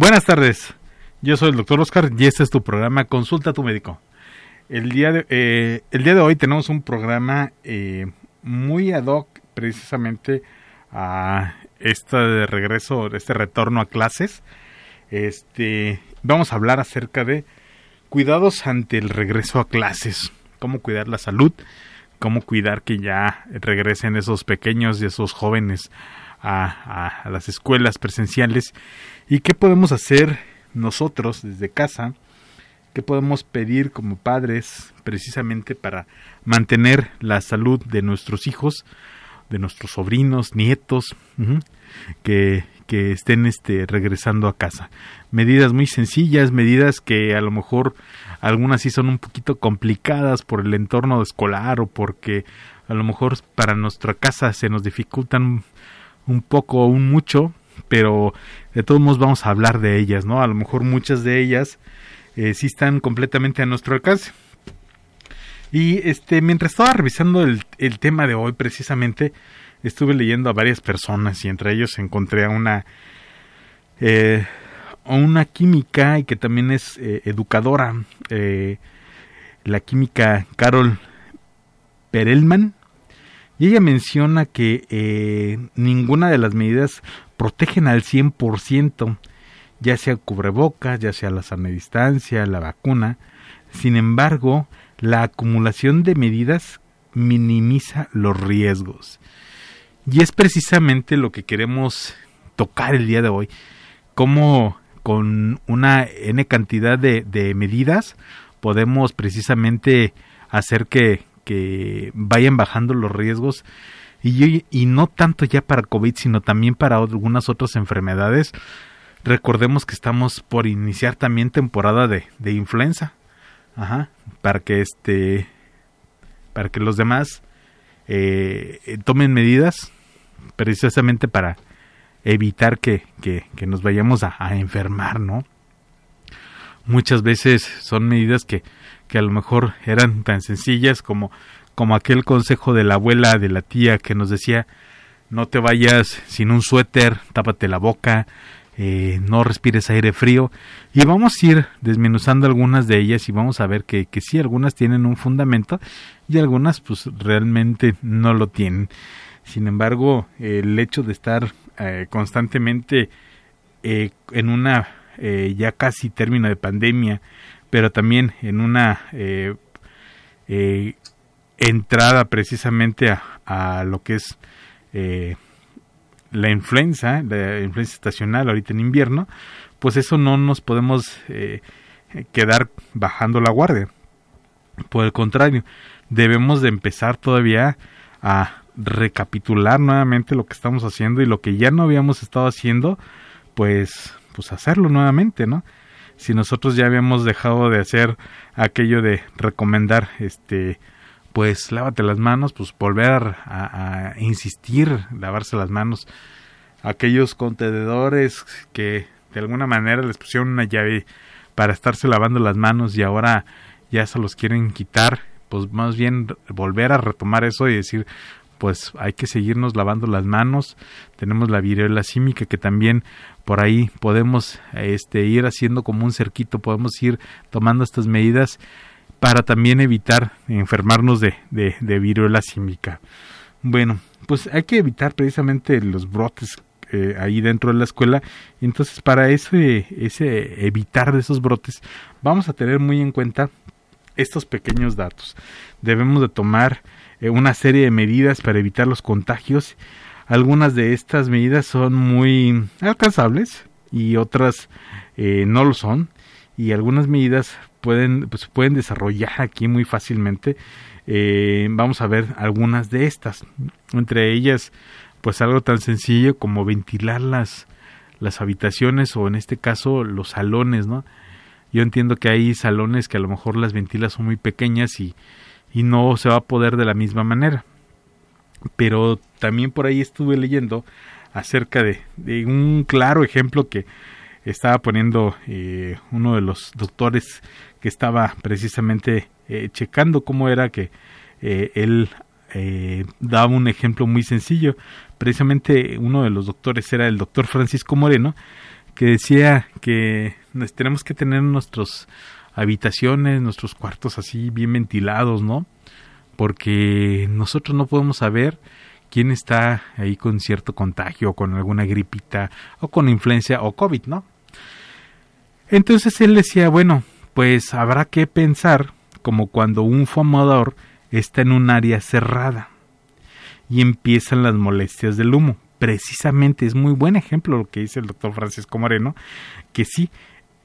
Buenas tardes, yo soy el doctor Oscar y este es tu programa Consulta a tu médico. El día de, eh, el día de hoy tenemos un programa eh, muy ad hoc precisamente a este regreso, este retorno a clases. Este, vamos a hablar acerca de cuidados ante el regreso a clases, cómo cuidar la salud, cómo cuidar que ya regresen esos pequeños y esos jóvenes a, las escuelas presenciales y qué podemos hacer nosotros desde casa, qué podemos pedir como padres precisamente para mantener la salud de nuestros hijos, de nuestros sobrinos, nietos, que, que estén este, regresando a casa. Medidas muy sencillas, medidas que a lo mejor algunas sí son un poquito complicadas por el entorno escolar o porque a lo mejor para nuestra casa se nos dificultan un poco un mucho, pero de todos modos vamos a hablar de ellas, ¿no? A lo mejor muchas de ellas eh, sí están completamente a nuestro alcance. Y este, mientras estaba revisando el, el, tema de hoy, precisamente, estuve leyendo a varias personas y entre ellos encontré a una, eh, una química y que también es eh, educadora, la química Carol Perelman, y ella menciona que eh, ninguna de las medidas protegen al 100%, ya sea cubrebocas, ya sea la sana distancia, la vacuna. Sin embargo, la acumulación de medidas minimiza los riesgos. Y es precisamente lo que queremos tocar el día de hoy, cómo con una n cantidad de, de medidas podemos precisamente hacer que, que vayan bajando los riesgos y, y no tanto ya para COVID, sino también para algunas otras enfermedades. Recordemos que estamos por iniciar también temporada de, de influenza. Ajá, para que este para que los demás eh, tomen medidas precisamente para evitar que, que, que nos vayamos a, a, enfermar, ¿no? Muchas veces son medidas que, que a lo mejor eran tan sencillas como, como aquel consejo de la abuela, de la tía que nos decía no te vayas sin un suéter, tápate la boca, eh, no respires aire frío y vamos a ir desmenuzando algunas de ellas y vamos a ver que, que sí, algunas tienen un fundamento y algunas pues realmente no lo tienen. Sin embargo, el hecho de estar eh, constantemente eh, en una ya casi término de pandemia, pero también en una eh, eh, entrada precisamente a, lo que es la influenza, la influenza estacional ahorita en invierno, pues eso no nos podemos quedar bajando la guardia. Por el contrario, debemos de empezar todavía a recapitular nuevamente lo que estamos haciendo y lo que ya no habíamos estado haciendo, pues pues hacerlo nuevamente, ¿no? Si nosotros ya habíamos dejado de hacer aquello de recomendar este pues lávate las manos, pues volver a, insistir, lavarse las manos. Aquellos contenedores que de alguna manera les pusieron una llave para estarse lavando las manos y ahora ya se los quieren quitar, pues más bien volver a retomar eso y decir, pues hay que seguirnos lavando las manos. Tenemos la viruela símica que también por ahí podemos este, ir haciendo como un cerquito, podemos ir tomando estas medidas para también evitar enfermarnos de, de, de viruela símica. Bueno, pues hay que evitar precisamente los brotes eh, ahí dentro de la escuela. Entonces, para ese, ese evitar de esos brotes, vamos a tener muy en cuenta estos pequeños datos. Debemos de tomar una serie de medidas para evitar los contagios. Algunas de estas medidas son muy alcanzables y otras eh, no lo son. Y algunas medidas pueden, pues, pueden desarrollar aquí muy fácilmente. Eh, vamos a ver algunas de estas. Entre ellas, pues algo tan sencillo como ventilar las, las habitaciones o en este caso los salones, ¿no? Yo entiendo que hay salones que a lo mejor las ventilas son muy pequeñas y, y no se va a poder de la misma manera. Pero también por ahí estuve leyendo acerca de, un claro ejemplo que estaba poniendo eh, uno de los doctores que estaba precisamente eh, checando cómo era que eh, él daba un ejemplo muy sencillo. Precisamente uno de los doctores era el doctor Francisco Moreno, que decía que tenemos que tener nuestras habitaciones, nuestros cuartos así bien ventilados, ¿no? Porque nosotros no podemos saber quién está ahí con cierto contagio, con alguna gripita, o con influencia o COVID, ¿no? Entonces él decía, bueno, pues habrá que pensar como cuando un fumador está en un área cerrada y empiezan las molestias del humo. Precisamente es muy buen ejemplo lo que dice el doctor Francisco Moreno, que sí,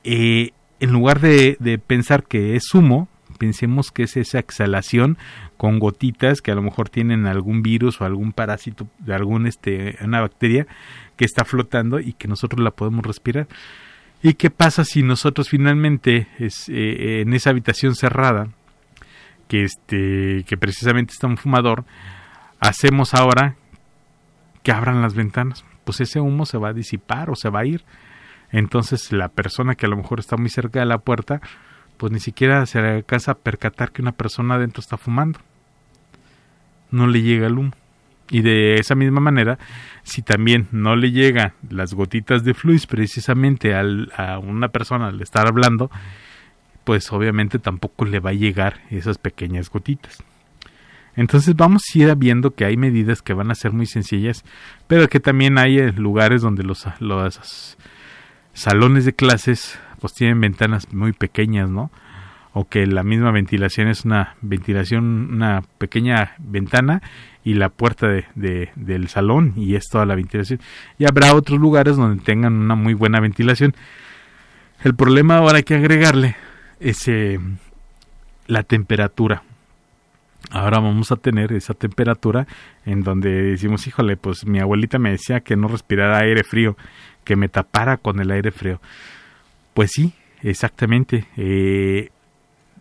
eh, en lugar de, pensar que es humo, pensemos que es esa exhalación con gotitas que a lo mejor tienen algún virus o algún parásito algún este una bacteria que está flotando y que nosotros la podemos respirar. ¿Y qué pasa si nosotros finalmente es, eh, en esa habitación cerrada que este que precisamente está un fumador hacemos ahora que abran las ventanas? Pues ese humo se va a disipar o se va a ir. Entonces la persona que a lo mejor está muy cerca de la puerta pues ni siquiera se alcanza a percatar que una persona adentro está fumando. No le llega el humo. Y de esa misma manera, si también no le llegan las gotitas de fluis precisamente a una persona al estar hablando, pues obviamente tampoco le va a llegar esas pequeñas gotitas. Entonces vamos a ir viendo que hay medidas que van a ser muy sencillas, pero que también hay lugares donde los, los salones de clases pues tienen ventanas muy pequeñas, ¿no? O que la misma ventilación es una ventilación, una pequeña ventana y la puerta de, del salón y es toda la ventilación. Y habrá otros lugares donde tengan una muy buena ventilación. El problema ahora hay que agregarle es eh, la temperatura. Ahora vamos a tener esa temperatura en donde decimos, híjole, pues mi abuelita me decía que no respirara aire frío, que me tapara con el aire frío. Pues sí, exactamente. Eh,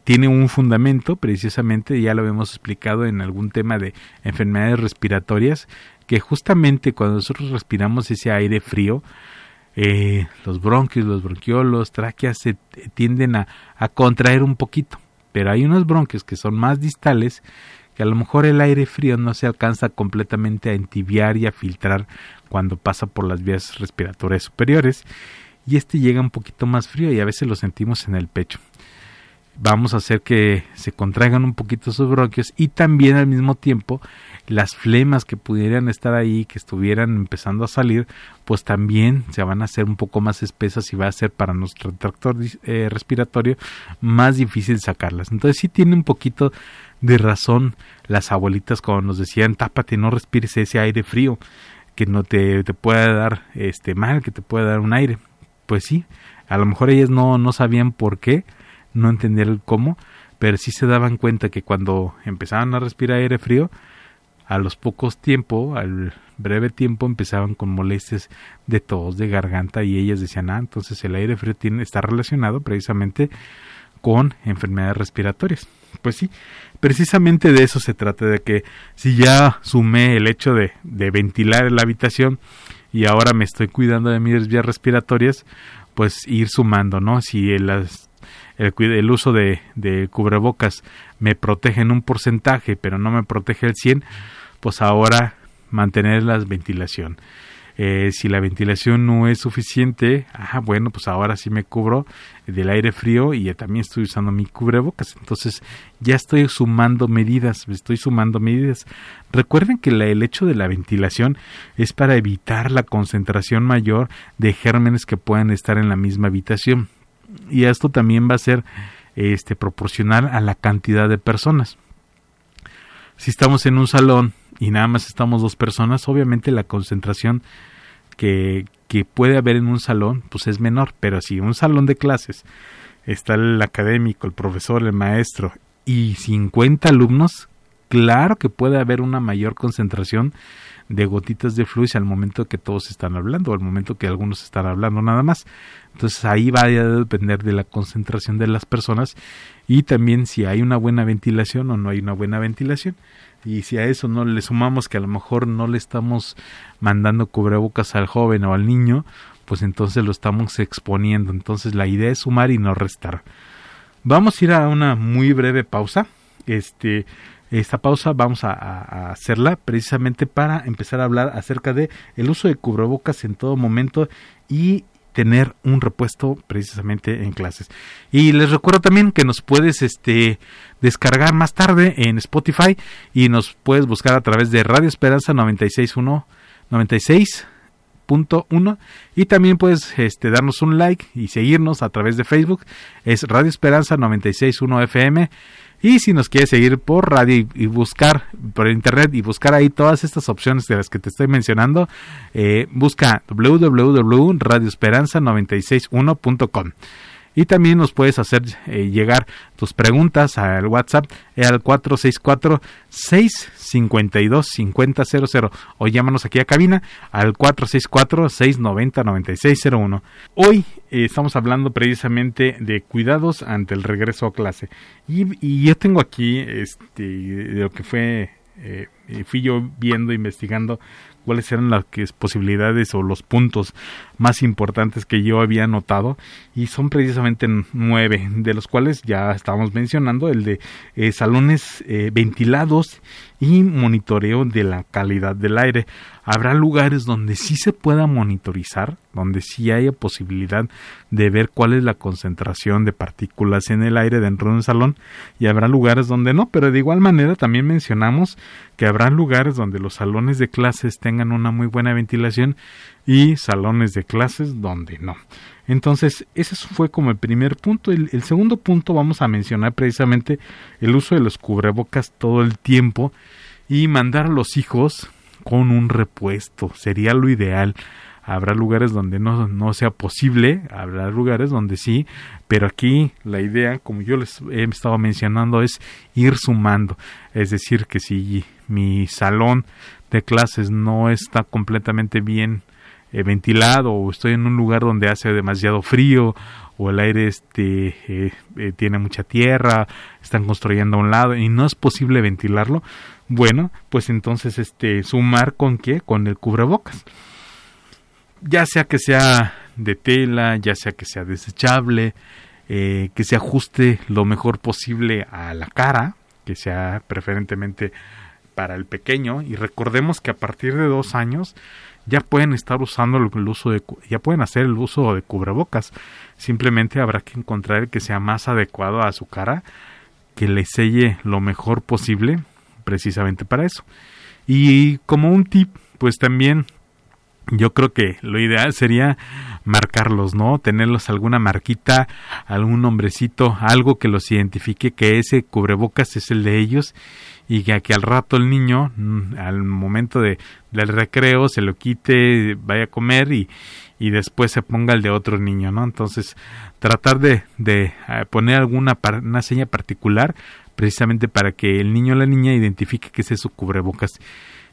tiene un fundamento, precisamente, ya lo hemos explicado en algún tema de enfermedades respiratorias, que justamente cuando nosotros respiramos ese aire frío, eh, los bronquios, los bronquiolos, tráqueas se tienden a, a, contraer un poquito, pero hay unos bronquios que son más distales que a lo mejor el aire frío no se alcanza completamente a entibiar y a filtrar cuando pasa por las vías respiratorias superiores y este llega un poquito más frío y a veces lo sentimos en el pecho. Vamos a hacer que se contraigan un poquito sus bronquios y también al mismo tiempo las flemas que pudieran estar ahí, que estuvieran empezando a salir, pues también se van a hacer un poco más espesas y va a ser para nuestro tractor eh, respiratorio más difícil sacarlas. Entonces sí tiene un poquito de razón las abuelitas cuando nos decían tápate, no respires ese aire frío que no te, te pueda dar este mal, que te pueda dar un aire pues sí, a lo mejor ellas no, no sabían por qué, no entendían el cómo, pero sí se daban cuenta que cuando empezaban a respirar aire frío, a los pocos tiempo, al breve tiempo, empezaban con molestias de tos, de garganta, y ellas decían, ah, entonces el aire frío tiene, está relacionado precisamente con enfermedades respiratorias. Pues sí, precisamente de eso se trata, de que si ya sumé el hecho de, de ventilar la habitación, y ahora me estoy cuidando de mis vías respiratorias, pues ir sumando, ¿no? Si el, el, uso de, de, cubrebocas me protege en un porcentaje, pero no me protege el 100, pues ahora mantener la ventilación. Eh, si la ventilación no es suficiente, ah, bueno, pues ahora sí me cubro del aire frío y también estoy usando mi cubrebocas. Entonces ya estoy sumando medidas, estoy sumando medidas. Recuerden que el hecho de la ventilación es para evitar la concentración mayor de gérmenes que puedan estar en la misma habitación. Y esto también va a ser este, proporcional a la cantidad de personas. Si estamos en un salón y nada más estamos dos personas, obviamente la concentración que, que puede haber en un salón pues es menor, pero si un salón de clases está el académico, el profesor, el maestro y 50 alumnos, claro que puede haber una mayor concentración de gotitas de fluido al momento que todos están hablando, al momento que algunos están hablando nada más. Entonces ahí va a depender de la concentración de las personas y también si hay una buena ventilación o no hay una buena ventilación. Y si a eso no le sumamos que a lo mejor no le estamos mandando cubrebocas al joven o al niño, pues entonces lo estamos exponiendo. Entonces la idea es sumar y no restar. Vamos a ir a una muy breve pausa. Este, esta pausa vamos a, hacerla precisamente para empezar a hablar acerca de el uso de cubrebocas en todo momento y tener un repuesto precisamente en clases. Y les recuerdo también que nos puedes este descargar más tarde en Spotify y nos puedes buscar a través de Radio Esperanza 961 96.1 y también puedes este, darnos un like y seguirnos a través de Facebook. Es Radio Esperanza 961 FM y si nos quieres seguir por radio y, buscar por internet y buscar ahí todas estas opciones de las que te estoy mencionando, eh, busca www.radioesperanza961.com y también nos puedes hacer eh, llegar tus preguntas al WhatsApp eh, al 464-652-5000 o llámanos aquí a cabina al 464-690-9601. Hoy eh, estamos hablando precisamente de cuidados ante el regreso a clase. Y, yo tengo aquí este, de lo que fue, fui yo viendo, investigando cuáles eran las posibilidades o los puntos más importantes que yo había notado y son precisamente nueve de los cuales ya estábamos mencionando el de eh, salones eh, ventilados y monitoreo de la calidad del aire. Habrá lugares donde sí se pueda monitorizar, donde sí haya posibilidad de ver cuál es la concentración de partículas en el aire dentro de un salón y habrá lugares donde no, pero de igual manera también mencionamos que habrá lugares donde los salones de clases tengan una muy buena ventilación y salones de clases donde no. Entonces, ese fue como el primer punto. El, segundo punto vamos a mencionar precisamente el uso de los cubrebocas todo el tiempo y mandar a los hijos con un repuesto. Sería lo ideal. Habrá lugares donde no, no sea posible, habrá lugares donde sí, pero aquí la idea, como yo les he estado mencionando, es ir sumando. Es decir, que si mi salón de clases no está completamente bien eh, ventilado o estoy en un lugar donde hace demasiado frío o el aire este eh, eh, tiene mucha tierra, están construyendo a un lado y no es posible ventilarlo, bueno, pues entonces este sumar con qué? Con el cubrebocas. Ya sea que sea de tela, ya sea que sea desechable, que se ajuste lo mejor posible a la cara, que sea preferentemente para el pequeño y recordemos que a partir de dos años ya pueden estar usando el uso de ya pueden hacer el uso de cubrebocas simplemente habrá que encontrar el que sea más adecuado a su cara que le selle lo mejor posible precisamente para eso. Y como un tip, pues también yo creo que lo ideal sería marcarlos, ¿no? Tenerlos alguna marquita, algún nombrecito, algo que los identifique que ese cubrebocas es el de ellos y que, que al rato el niño, mm, al momento de, del recreo, se lo quite, vaya a comer y, y después se ponga el de otro niño, ¿no? Entonces, tratar de, de eh, poner alguna una seña particular precisamente para que el niño o la niña identifique que ese es su cubrebocas.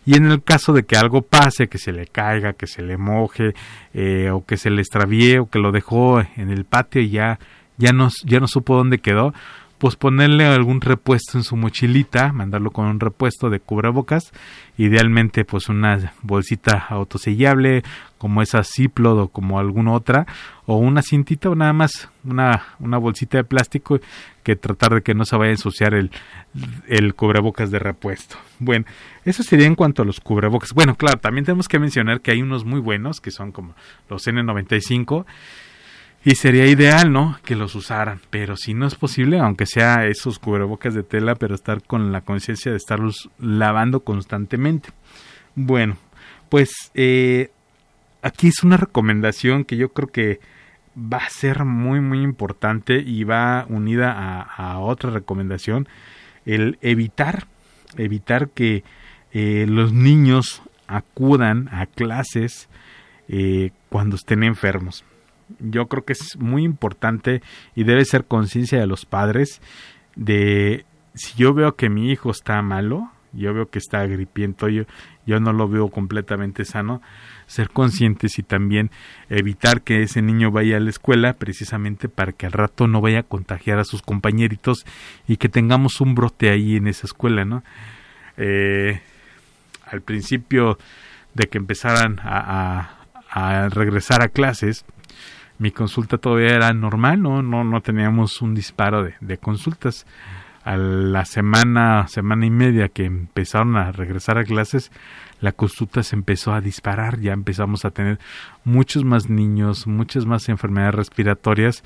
Y en el caso de que algo pase, que se le caiga, que se le moje, eh, o que se le extravíe, o que lo dejó en el patio y ya, ya, no, ya no supo dónde quedó, pues ponerle algún repuesto en su mochilita, mandarlo con un repuesto de cubrebocas, idealmente pues una bolsita autosellable como esa Ziploc o como alguna otra, o una cintita o nada más una, una bolsita de plástico que tratar de que no se vaya a ensuciar el, el cubrebocas de repuesto. Bueno, eso sería en cuanto a los cubrebocas. Bueno, claro, también tenemos que mencionar que hay unos muy buenos que son como los N95 y sería ideal, ¿no? Que los usaran. Pero si no es posible, aunque sea esos cubrebocas de tela, pero estar con la conciencia de estarlos lavando constantemente. Bueno, pues eh, aquí es una recomendación que yo creo que va a ser muy, muy importante y va unida a, otra recomendación. El evitar, evitar que eh, los niños acudan a clases eh, cuando estén enfermos yo creo que es muy importante y debe ser conciencia de los padres de si yo veo que mi hijo está malo, yo veo que está agripiento, yo, yo no lo veo completamente sano, ser conscientes y también evitar que ese niño vaya a la escuela precisamente para que al rato no vaya a contagiar a sus compañeritos y que tengamos un brote ahí en esa escuela, ¿no? Eh, al principio de que empezaran a, regresar a clases, mi consulta todavía era normal, no, no, no teníamos un disparo de, consultas. a la semana, semana y media que empezaron a regresar a clases, la consulta se empezó a disparar, ya empezamos a tener muchos más niños, muchas más enfermedades respiratorias,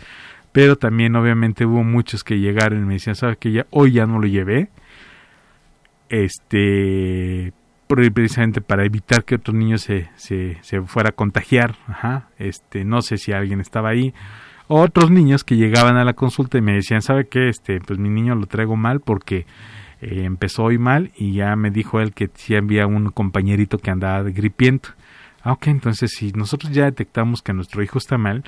pero también obviamente hubo muchos que llegaron y me decían, ¿sabe que ya hoy ya no lo llevé? Este precisamente para evitar que otro niño se, se, se fuera a contagiar, ajá, este, no sé si alguien estaba ahí, otros niños que llegaban a la consulta y me decían, ¿sabe qué? Este, pues mi niño lo traigo mal porque eh, empezó hoy mal y ya me dijo él que sí había un compañerito que andaba gripiento. Ah, ok, entonces si nosotros ya detectamos que nuestro hijo está mal,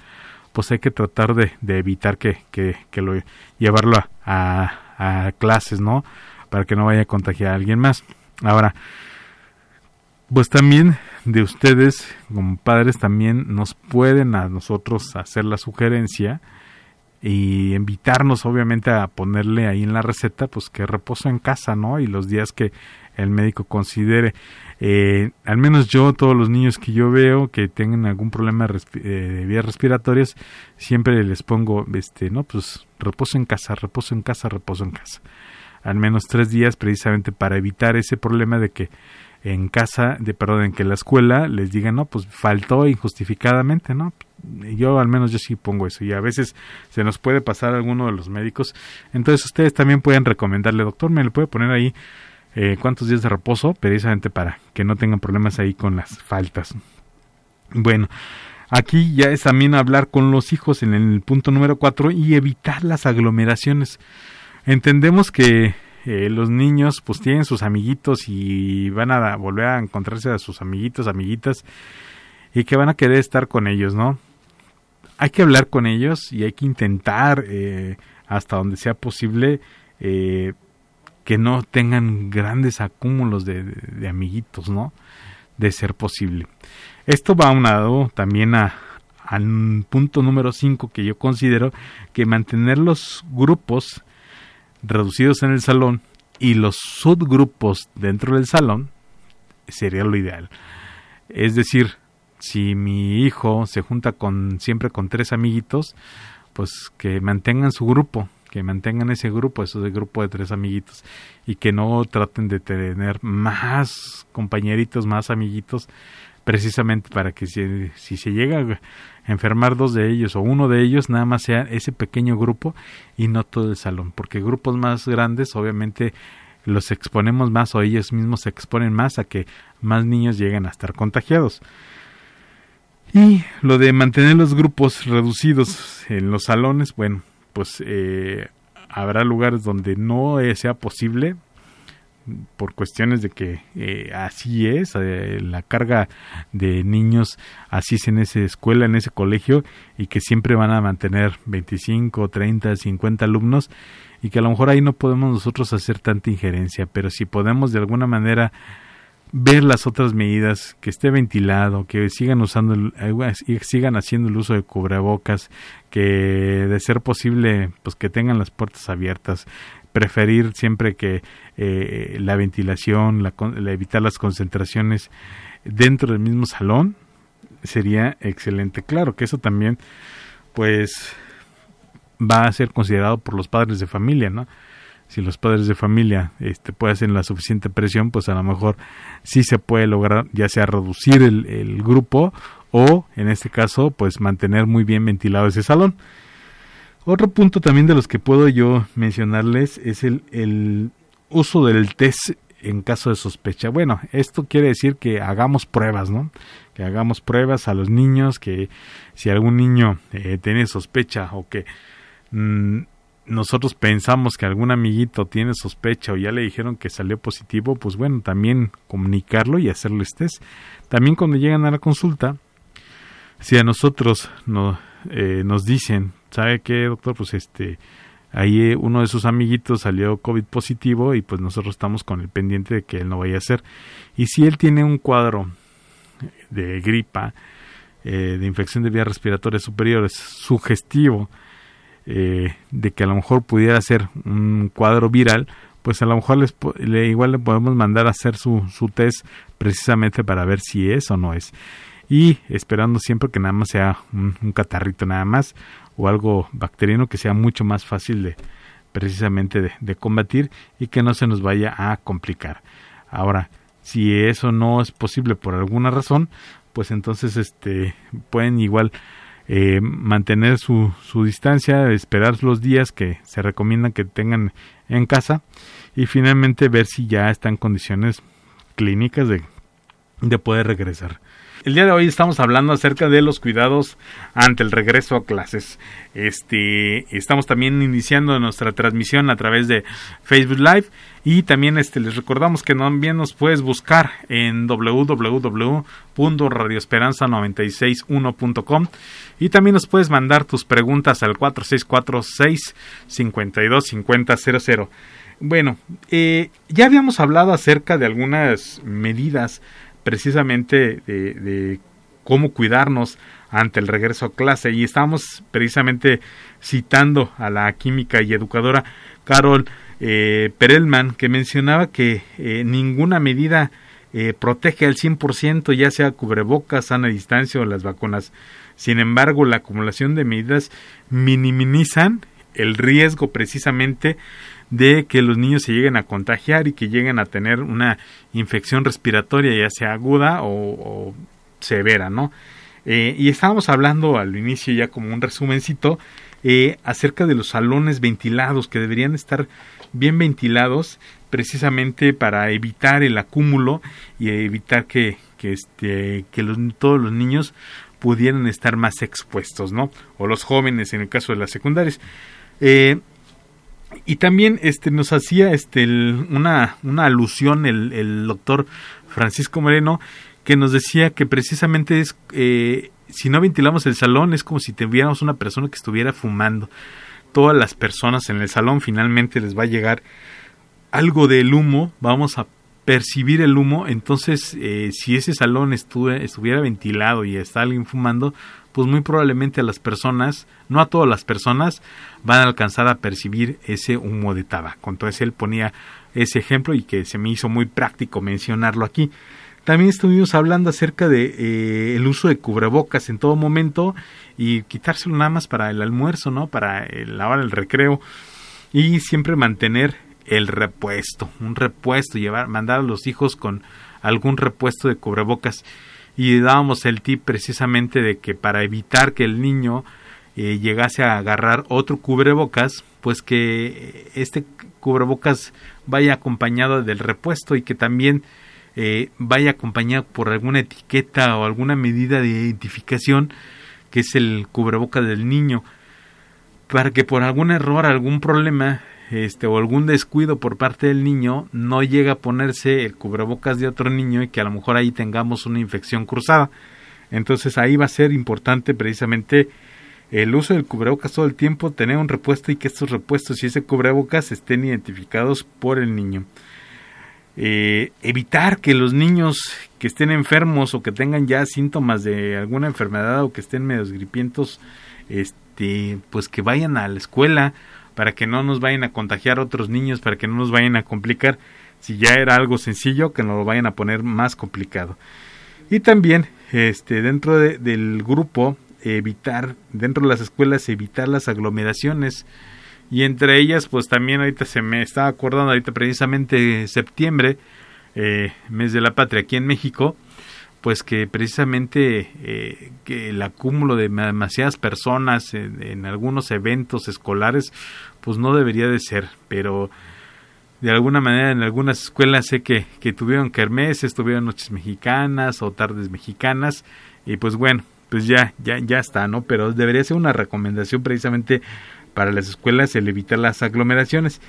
pues hay que tratar de, de evitar que, que, que, lo llevarlo a, a, clases, ¿no? Para que no vaya a contagiar a alguien más. Ahora, pues también de ustedes como padres también nos pueden a nosotros hacer la sugerencia y invitarnos obviamente a ponerle ahí en la receta pues que reposo en casa no y los días que el médico considere. Eh, al menos yo todos los niños que yo veo que tengan algún problema eh, de vías respiratorias siempre les pongo este no pues reposo en casa reposo en casa reposo en casa al menos tres días precisamente para evitar ese problema de que en casa, de perdón, en que la escuela les diga, no, pues faltó injustificadamente, ¿no? Yo al menos yo sí pongo eso y a veces se nos puede pasar a alguno de los médicos. Entonces ustedes también pueden recomendarle, doctor, me le puede poner ahí eh, cuántos días de reposo, precisamente para que no tengan problemas ahí con las faltas. Bueno, aquí ya es también hablar con los hijos en el punto número cuatro y evitar las aglomeraciones. Entendemos que eh, los niños pues tienen sus amiguitos y van a volver a encontrarse a sus amiguitos, amiguitas y que van a querer estar con ellos, ¿no? Hay que hablar con ellos y hay que intentar eh, hasta donde sea posible eh, que no tengan grandes acúmulos de, amiguitos, ¿no? De ser posible. Esto va aunado también a, al punto número 5 que yo considero que mantener los grupos reducidos en el salón y los subgrupos dentro del salón sería lo ideal. Es decir, si mi hijo se junta con siempre con tres amiguitos, pues que mantengan su grupo, que mantengan ese grupo, ese grupo de tres amiguitos y que no traten de tener más compañeritos, más amiguitos, precisamente para que si, se llega enfermar dos de ellos o uno de ellos, nada más sea ese pequeño grupo y no todo el salón, porque grupos más grandes obviamente los exponemos más o ellos mismos se exponen más a que más niños lleguen a estar contagiados. Y lo de mantener los grupos reducidos en los salones, bueno, pues eh, habrá lugares donde no sea posible, por cuestiones de que eh, así es, eh, la carga de niños así es en esa escuela, en ese colegio, y que siempre van a mantener 25, 30, 50 alumnos, y que a lo mejor ahí no podemos nosotros hacer tanta injerencia, pero si podemos de alguna manera ver las otras medidas, que esté ventilado, que sigan usando, sigan haciendo el uso de cubrebocas, que de ser posible, pues que tengan las puertas abiertas, preferir siempre que eh, la ventilación, la, evitar las concentraciones dentro del mismo salón sería excelente. Claro que eso también, pues, va a ser considerado por los padres de familia, ¿no? Si los padres de familia este, pueden hacer la suficiente presión, pues a lo mejor sí se puede lograr, ya sea reducir el, el grupo o, en este caso, pues mantener muy bien ventilado ese salón. Otro punto también de los que puedo yo mencionarles es el, el uso del test en caso de sospecha. Bueno, esto quiere decir que hagamos pruebas, ¿no? Que hagamos pruebas a los niños, que si algún niño eh, tiene sospecha o que mm, nosotros pensamos que algún amiguito tiene sospecha o ya le dijeron que salió positivo, pues bueno, también comunicarlo y hacerles test. También cuando llegan a la consulta, si a nosotros no, eh, nos dicen ¿sabe qué, doctor? Pues este, ahí eh, uno de sus amiguitos salió COVID positivo y pues nosotros estamos con el pendiente de que él no vaya a ser. Y si él tiene un cuadro de gripa, eh, de infección de vías respiratorias superiores, sugestivo, eh, de que a lo mejor pudiera ser un cuadro viral, pues a lo mejor les, le, igual le podemos mandar a hacer su, su test precisamente para ver si es o no es. Y esperando siempre que nada más sea un catarrito nada más o algo bacteriano que sea mucho más fácil de, precisamente de, combatir y que no se nos vaya a complicar. Ahora, si eso no es posible por alguna razón, pues entonces este pueden igual eh, mantener su, su distancia, esperar los días que se recomiendan que tengan en casa y finalmente ver si ya está en condiciones clínicas de, de poder regresar. El día de hoy estamos hablando acerca de los cuidados ante el regreso a clases. Este, estamos también iniciando nuestra transmisión a través de Facebook Live y también este les recordamos que también nos puedes buscar en www.radioesperanza961.com y también nos puedes mandar tus preguntas al 4646 525000. Bueno, eh, ya habíamos hablado acerca de algunas medidas precisamente de, cómo cuidarnos ante el regreso a clase y estamos precisamente citando a la química y educadora Carol eh, Perelman que mencionaba que eh, ninguna medida eh, protege al 100% ya sea cubrebocas, sana distancia o las vacunas. Sin embargo, la acumulación de medidas minimizan el riesgo precisamente de que los niños se lleguen a contagiar y que lleguen a tener una infección respiratoria, ya sea aguda o, severa, ¿no? Eh, y estábamos hablando al inicio ya como un resumencito eh, acerca de los salones ventilados que deberían estar bien ventilados precisamente para evitar el acúmulo y evitar que, que, este, que todos los niños pudieran estar más expuestos, ¿no? O los jóvenes en el caso de las secundarias. Eh, y también este nos hacía este una, una alusión el, el, doctor Francisco Moreno que nos decía que precisamente es eh, si no ventilamos el salón es como si tuviéramos una persona que estuviera fumando. Todas las personas en el salón finalmente les va a llegar algo del humo vamos a percibir el humo. Entonces eh, si ese salón estuviera ventilado y está alguien fumando pues muy probablemente a las personas, no a todas las personas, van a alcanzar a percibir ese humo de tabaco. Entonces él ponía ese ejemplo y que se me hizo muy práctico mencionarlo aquí. También estuvimos hablando acerca de eh, el uso de cubrebocas en todo momento y quitárselo nada más para el almuerzo, ¿no? Para la hora recreo y siempre mantener el repuesto, un repuesto, llevar, mandar a los hijos con algún repuesto de cubrebocas y dábamos el tip precisamente de que para evitar que el niño eh, llegase a agarrar otro cubrebocas, pues que este cubrebocas vaya acompañado del repuesto y que también eh, vaya acompañado por alguna etiqueta o alguna medida de identificación que es el cubrebocas del niño para que por algún error, algún problema este o algún descuido por parte del niño no llega a ponerse el cubrebocas de otro niño y que a lo mejor ahí tengamos una infección cruzada. Entonces ahí va a ser importante precisamente el uso del cubrebocas todo el tiempo, tener un repuesto y que estos repuestos y ese cubrebocas estén identificados por el niño. Eh, evitar que los niños que estén enfermos o que tengan ya síntomas de alguna enfermedad o que estén medios gripientos, este, pues que vayan a la escuela para que no nos vayan a contagiar otros niños, para que no nos vayan a complicar. Si ya era algo sencillo, que nos lo vayan a poner más complicado. Y también, este, dentro del grupo, evitar, dentro de las escuelas, evitar las aglomeraciones. Y entre ellas, pues también ahorita se me está acordando, ahorita precisamente septiembre, eh, mes de la patria aquí en México, pues que precisamente eh, que el acúmulo de demasiadas personas en, algunos eventos escolares pues no debería de ser pero de alguna manera en algunas escuelas sé que, que tuvieron kermeses, tuvieron noches mexicanas o tardes mexicanas y pues bueno, pues ya, ya, ya está, ¿no? Pero debería ser una recomendación precisamente para las escuelas el evitar las aglomeraciones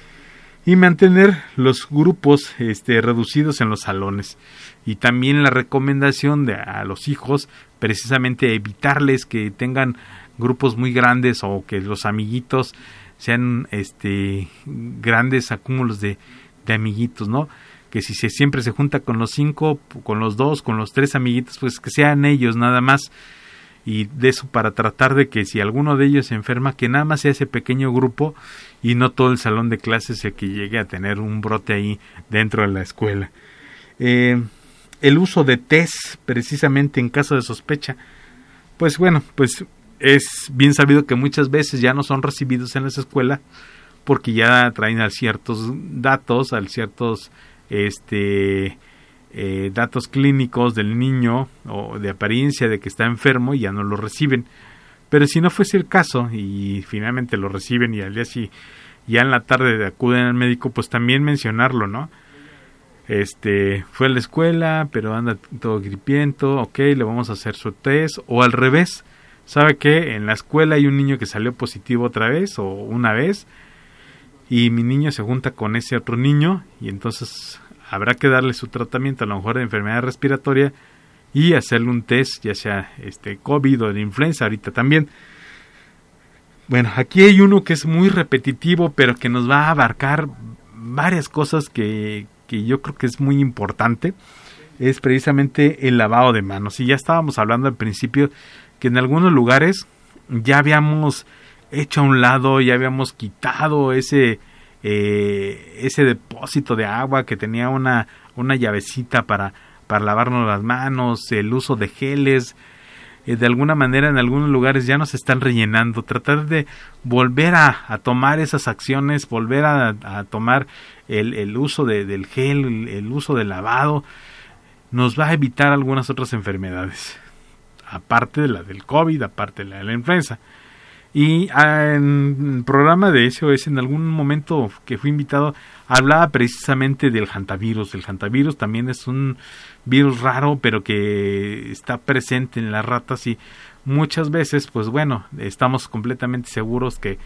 y mantener los grupos este, reducidos en los salones. Y también la recomendación de a los hijos precisamente evitarles que tengan grupos muy grandes o que los amiguitos sean este grandes acúmulos de, de amiguitos, ¿no? Que si se siempre se junta con los cinco, con los dos, con los tres amiguitos, pues que sean ellos nada más y de eso para tratar de que si alguno de ellos se enferma, que nada más sea ese pequeño grupo y no todo el salón de clases el que llegue a tener un brote ahí dentro de la escuela. Eh, el uso de test precisamente en caso de sospecha, pues bueno, pues es bien sabido que muchas veces ya no son recibidos en las escuelas porque ya traen a ciertos datos, a ciertos este eh, datos clínicos del niño o de apariencia de que está enfermo y ya no lo reciben. Pero si no fuese el caso y finalmente lo reciben y al día si ya en la tarde acuden al médico, pues también mencionarlo, ¿no? Este, fue a la escuela, pero anda todo gripiento, ok, le vamos a hacer su test, o al revés, sabe que en la escuela hay un niño que salió positivo otra vez o una vez, y mi niño se junta con ese otro niño, y entonces habrá que darle su tratamiento a lo mejor de enfermedad respiratoria y hacerle un test, ya sea este COVID o de influenza ahorita también. Bueno, aquí hay uno que es muy repetitivo, pero que nos va a abarcar varias cosas que, que yo creo que es muy importante. Es precisamente el lavado de manos. Y ya estábamos hablando al principio que en algunos lugares ya habíamos hecho a un lado, ya habíamos quitado ese, eh, ese depósito de agua que tenía una, una llavecita para, para lavarnos las manos, el uso de geles, eh, de alguna manera en algunos lugares ya nos están rellenando. Tratar de volver a, tomar esas acciones, volver a, tomar el, uso del gel, el, uso del lavado, nos va a evitar algunas otras enfermedades. Aparte de la del COVID, aparte de la de la influenza. Y ah, en el programa de SOS, en algún momento que fui invitado, hablaba precisamente del hantavirus. El hantavirus también es un virus raro, pero que está presente en las ratas y muchas veces, pues bueno, estamos completamente seguros que,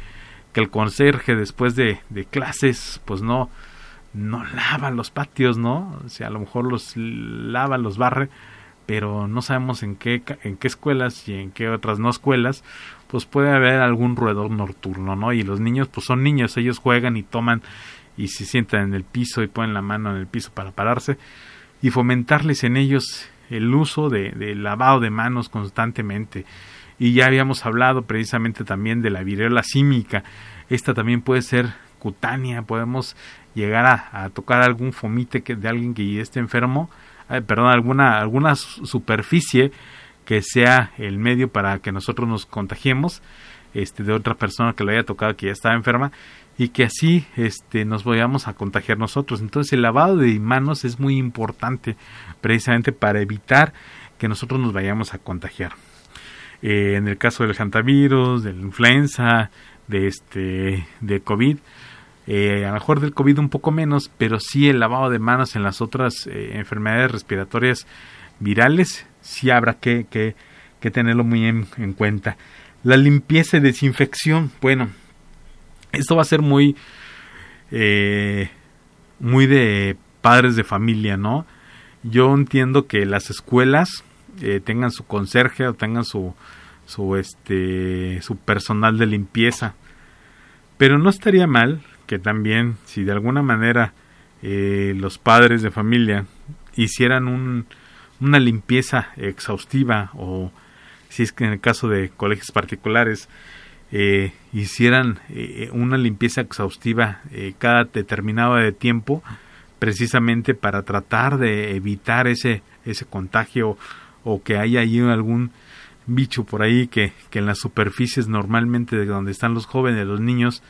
que el conserje después de, clases, pues no, no lava los patios, ¿no? O sea, a lo mejor los lava, los barre, pero no sabemos en qué, en qué escuelas y en qué otras no escuelas pues puede haber algún roedor nocturno, ¿no? Y los niños, pues son niños, ellos juegan y toman y se sientan en el piso y ponen la mano en el piso para pararse y fomentarles en ellos el uso de, lavado de manos constantemente. Y ya habíamos hablado precisamente también de la viruela símica. Esta también puede ser cutánea, podemos llegar a, tocar algún fomite que, de alguien que esté enfermo, eh, perdón, alguna, alguna superficie que sea el medio para que nosotros nos contagiemos este, de otra persona que lo haya tocado que ya estaba enferma y que así este, nos vayamos a contagiar nosotros. Entonces el lavado de manos es muy importante precisamente para evitar que nosotros nos vayamos a contagiar. Eh, en el caso del hantavirus, de la influenza, de este, de COVID, eh, a lo mejor del COVID un poco menos, pero sí el lavado de manos en las otras eh, enfermedades respiratorias virales sí habrá que, que, tenerlo muy en, cuenta. La limpieza y desinfección, bueno, esto va a ser muy, eh, muy de padres de familia, ¿no? Yo entiendo que las escuelas eh, tengan su conserje o tengan su, su, este, su personal de limpieza, pero no estaría mal que también, si de alguna manera eh, los padres de familia hicieran un, una limpieza exhaustiva o si es que en el caso de colegios particulares eh, hicieran eh, una limpieza exhaustiva eh, cada determinado de tiempo precisamente para tratar de evitar ese ese contagio o que haya ahí algún bicho por ahí que, que en las superficies normalmente de donde están los jóvenes los niños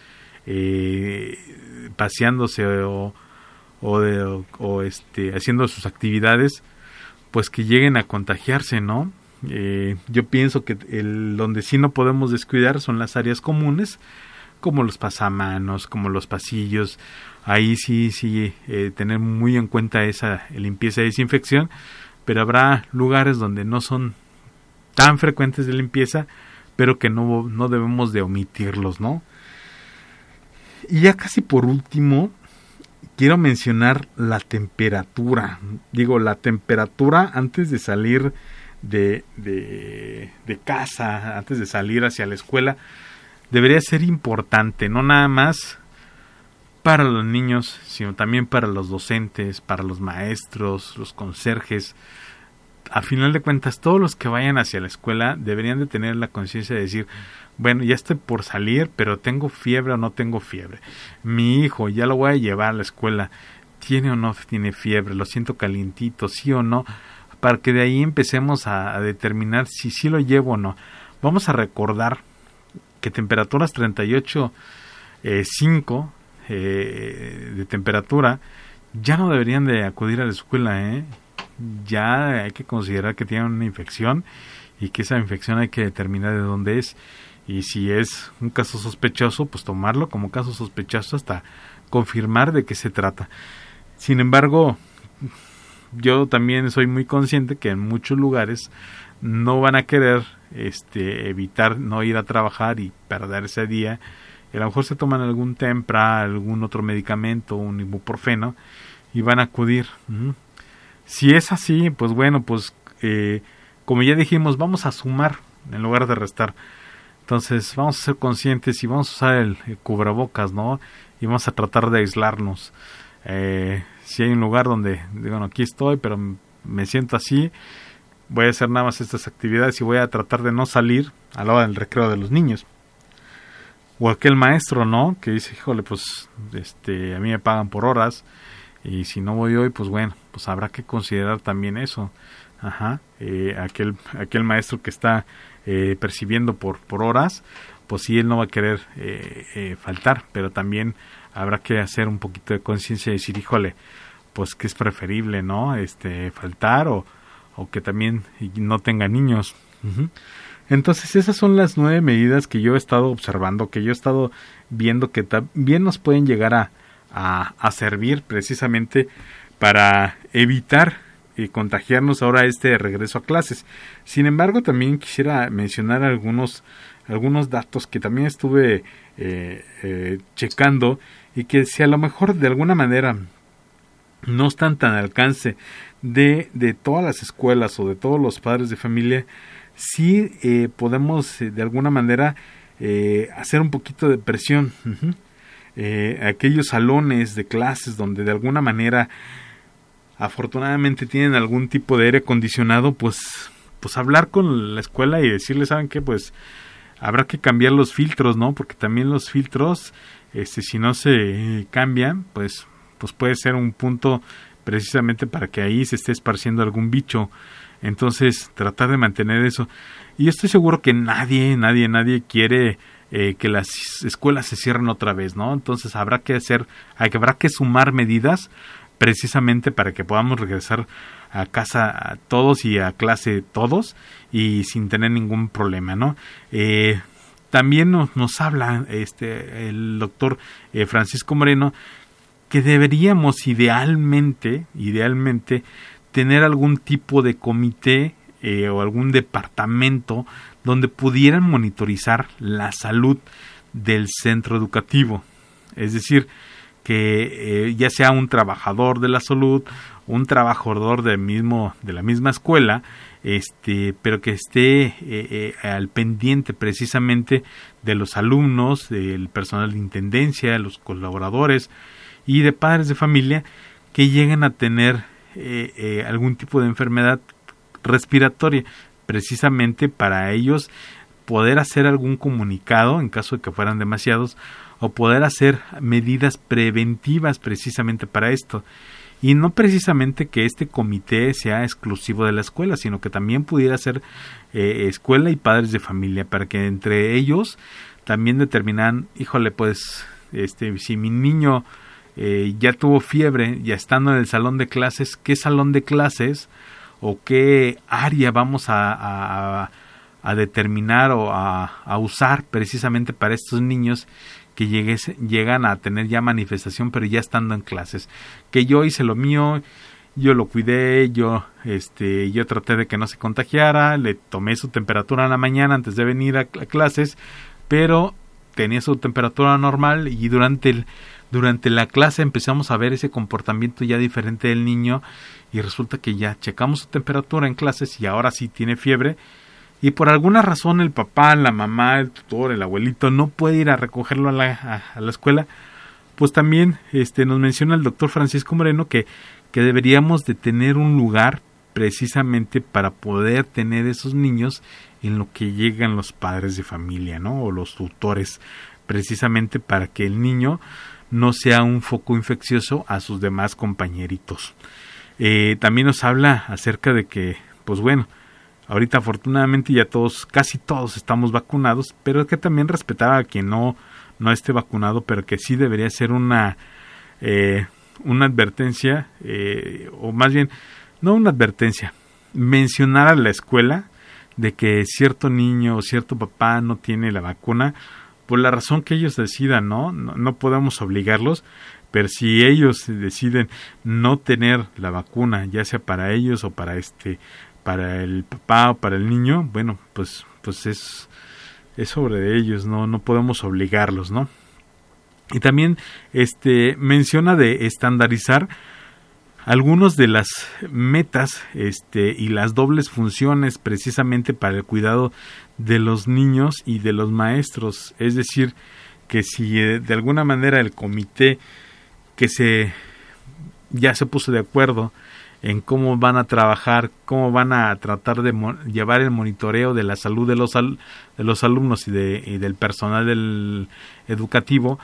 paseándose o, o, de, o este haciendo sus actividades pues que lleguen a contagiarse, ¿no? Eh, yo pienso que el, donde sí no podemos descuidar son las áreas comunes, como los pasamanos, como los pasillos. Ahí sí, sí, eh, tener muy en cuenta esa limpieza y desinfección, pero habrá lugares donde no son tan frecuentes de limpieza, pero que no, no debemos de omitirlos, ¿no? Y ya casi por último, quiero mencionar la temperatura. Digo, la temperatura antes de salir de, de, casa, antes de salir hacia la escuela, debería ser importante, no nada más para los niños, sino también para los docentes, para los maestros, los conserjes. A final de cuentas, todos los que vayan hacia la escuela deberían de tener la conciencia de decir, bueno, ya estoy por salir, pero tengo fiebre o no tengo fiebre. Mi hijo, ya lo voy a llevar a la escuela, tiene o no tiene fiebre, lo siento calientito, sí o no, para que de ahí empecemos a, determinar si sí lo llevo o no. Vamos a recordar que temperaturas 38 5 de temperatura, ya no deberían de acudir a la escuela, ¿eh? Ya hay que considerar que tienen una infección y que esa infección hay que determinar de dónde es y si es un caso sospechoso, pues tomarlo como caso sospechoso hasta confirmar de qué se trata. Sin embargo, yo también soy muy consciente que en muchos lugares no van a querer este, evitar no ir a trabajar y perder ese día. a lo mejor se toman algún tempra, algún otro medicamento, un ibuprofeno y van a acudir. Si es así, pues bueno, pues eh, como ya dijimos, vamos a sumar en lugar de restar. Entonces vamos a ser conscientes y vamos a usar el, cubrebocas, ¿no? Y vamos a tratar de aislarnos. Eh, si hay un lugar donde, bueno, aquí estoy, pero me siento así, voy a hacer nada más estas actividades y voy a tratar de no salir a la hora del recreo de los niños. O aquel maestro, ¿no? Que dice, híjole, pues este, a mí me pagan por horas y si no voy hoy, pues bueno, pues habrá que considerar también eso. Ajá, eh, aquel, aquel maestro que está eh, percibiendo por, por horas, pues sí, él no va a querer eh, faltar, pero también habrá que hacer un poquito de conciencia y decir, híjole, pues que es preferible, ¿no? Este, faltar o, o que también no tenga niños. Entonces esas son las nueve medidas que yo he estado observando, que yo he estado viendo que también nos pueden llegar a, a, servir precisamente para evitar eh, contagiarnos ahora este regreso a clases. Sin embargo, también quisiera mencionar algunos, algunos datos que también estuve eh, eh, checando y que si a lo mejor de alguna manera no están tan al alcance de, de todas las escuelas o de todos los padres de familia, sí podemos de alguna manera hacer un poquito de presión eh, aquellos salones de clases donde de alguna manera afortunadamente tienen algún tipo de aire acondicionado, pues, pues hablar con la escuela y decirles, ¿saben qué? Pues habrá que cambiar los filtros, ¿no? Porque también los filtros, este, si no se cambian, pues, pues puede ser un punto precisamente para que ahí se esté esparciendo algún bicho. Entonces, tratar de mantener eso. Y estoy seguro que nadie, nadie, nadie quiere eh, que las escuelas se cierren otra vez, ¿no? Entonces habrá que hacer, habrá que sumar medidas precisamente para que podamos regresar a casa a todos y a clase todos y sin tener ningún problema, ¿no? Eh, también nos, nos, habla este el doctor eh, Francisco Moreno que deberíamos idealmente, idealmente tener algún tipo de comité o algún departamento donde pudieran monitorizar la salud del centro educativo. Es decir, que eh, ya sea un trabajador de la salud, un trabajador del mismo, de la misma escuela, este, pero que esté eh, eh, al pendiente precisamente de los alumnos, del personal de intendencia, de los colaboradores y de padres de familia que lleguen a tener algún tipo de enfermedad respiratoria, precisamente para ellos poder hacer algún comunicado en caso de que fueran demasiados o poder hacer medidas preventivas precisamente para esto. Y no precisamente que este comité sea exclusivo de la escuela, sino que también pudiera ser eh, escuela y padres de familia, para que entre ellos también determinan, híjole, pues, este, si mi niño eh, ya tuvo fiebre, ya estando en el salón de clases, ¿qué salón de clases o qué área vamos a, a, determinar o a, usar precisamente para estos niños que llegan a tener ya manifestación pero ya estando en clases que yo hice lo mío yo lo cuidé yo este yo traté de que no se contagiara le tomé su temperatura en la mañana antes de venir a, clases pero tenía su temperatura normal y durante el durante la clase empezamos a ver ese comportamiento ya diferente del niño y resulta que ya checamos su temperatura en clases y ahora sí tiene fiebre y por alguna razón el papá, la mamá, el tutor, el abuelito no puede ir a recogerlo a la, a, la escuela, pues también este, nos menciona el doctor Francisco Moreno que, que deberíamos de tener un lugar precisamente para poder tener esos niños en lo que llegan los padres de familia, ¿no? O los tutores, precisamente para que el niño no sea un foco infeccioso a sus demás compañeritos. Eh, también nos habla acerca de que, pues bueno, ahorita afortunadamente ya todos, casi todos estamos vacunados, pero que también respetaba a quien no, no esté vacunado, pero que sí debería ser una, eh, una advertencia, eh, o más bien, no una advertencia, mencionar a la escuela de que cierto niño o cierto papá no tiene la vacuna, por la razón que ellos decidan, ¿no? No, podemos obligarlos, pero si ellos deciden no tener la vacuna, ya sea para ellos o para este, para el papá o para el niño, bueno, pues, pues es, es sobre ellos, no, no podemos obligarlos, ¿no? Y también este menciona de estandarizar algunos de las metas este y las dobles funciones precisamente para el cuidado de los niños y de los maestros, es decir, que si eh, de alguna manera el comité que se ya se puso de acuerdo en cómo van a trabajar, cómo van a tratar de llevar el monitoreo de la salud de los, de los alumnos y, de, y del personal educativo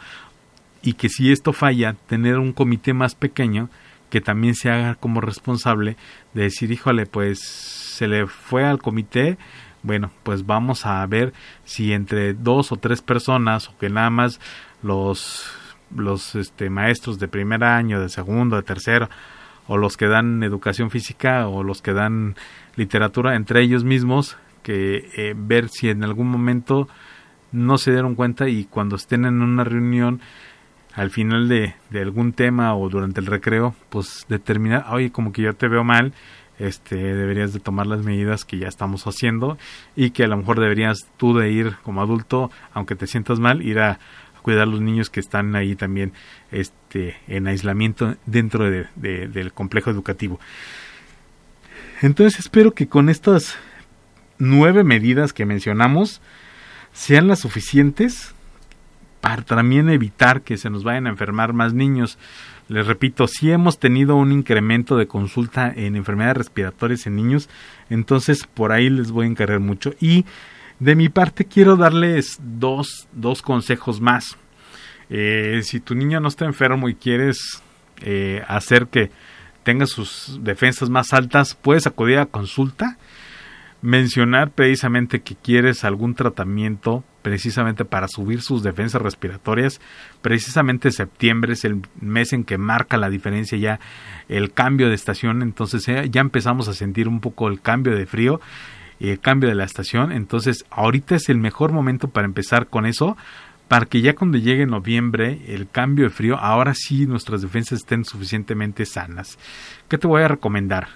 y que si esto falla, tener un comité más pequeño que también se haga como responsable de decir, híjole, pues se le fue al comité, bueno, pues vamos a ver si entre dos o tres personas o que nada más los los este, maestros de primer año, de segundo, de tercero, o los que dan educación física o los que dan literatura entre ellos mismos, que eh, ver si en algún momento no se dieron cuenta y cuando estén en una reunión al final de, de algún tema o durante el recreo, pues determinar, oye, como que yo te veo mal, este deberías de tomar las medidas que ya estamos haciendo y que a lo mejor deberías tú de ir como adulto, aunque te sientas mal, ir a, cuidar a los niños que están ahí también este, en aislamiento dentro de, del complejo educativo. Entonces espero que con estas nueve medidas que mencionamos sean las suficientes para también evitar que se nos vayan a enfermar más niños. Les repito, si hemos tenido un incremento de consulta en enfermedades respiratorias en niños, entonces por ahí les voy a encargar mucho. Y de mi parte quiero darles dos, dos consejos más. Eh, si tu niño no está enfermo y quieres eh, hacer que tenga sus defensas más altas, puedes acudir a consulta, mencionar precisamente que quieres algún tratamiento precisamente para subir sus defensas respiratorias. Precisamente septiembre es el mes en que marca la diferencia ya el cambio de estación, entonces eh, ya empezamos a sentir un poco el cambio de frío el cambio de la estación. Entonces, ahorita es el mejor momento para empezar con eso, para que ya cuando llegue noviembre, el cambio de frío, ahora sí nuestras defensas estén suficientemente sanas. ¿Qué te voy a recomendar?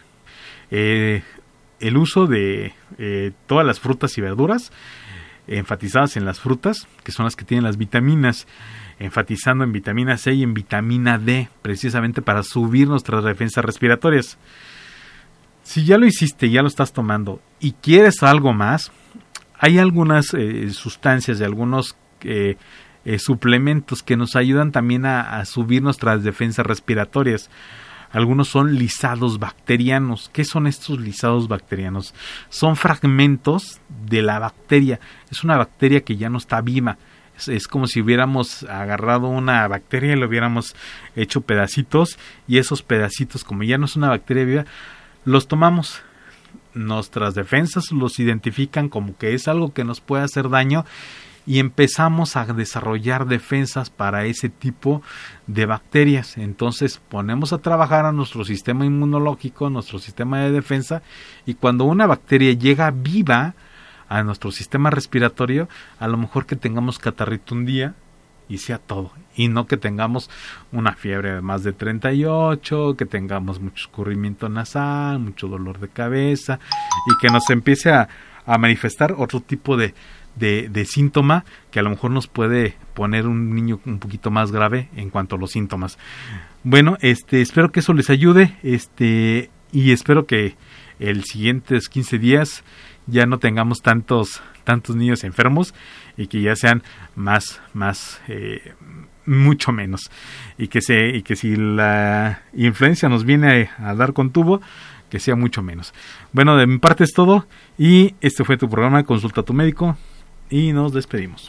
Eh, el uso de eh, todas las frutas y verduras, enfatizadas en las frutas, que son las que tienen las vitaminas, enfatizando en vitamina C y en vitamina D, precisamente para subir nuestras defensas respiratorias. Si ya lo hiciste, ya lo estás tomando y quieres algo más, hay algunas eh, sustancias y algunos eh, suplementos que nos ayudan también a, subir nuestras defensas respiratorias. Algunos son lisados bacterianos. ¿Qué son estos lisados bacterianos? Son fragmentos de la bacteria. Es una bacteria que ya no está viva. Es, como si hubiéramos agarrado una bacteria y lo hubiéramos hecho pedacitos y esos pedacitos, como ya no es una bacteria viva, los tomamos. Nuestras defensas los identifican como que es algo que nos puede hacer daño y empezamos a desarrollar defensas para ese tipo de bacterias. Entonces ponemos a trabajar a nuestro sistema inmunológico, nuestro sistema de defensa y cuando una bacteria llega viva a nuestro sistema respiratorio, a lo mejor que tengamos catarrito un día, y sea todo. Y no que tengamos una fiebre de más de 38, que tengamos mucho escurrimiento nasal, mucho dolor de cabeza y que nos empiece a, manifestar otro tipo de, síntoma que a lo mejor nos puede poner un niño un poquito más grave en cuanto a los síntomas. Bueno, este, espero que eso les ayude, este, y espero que el siguientes 15 días ya no tengamos tantos tantos niños enfermos y que ya sean más más eh, mucho menos y que se y que si la influencia nos viene a, a dar con tubo que sea mucho menos. Bueno, de mi parte es todo y este fue tu programa Consulta a tu médico y nos despedimos.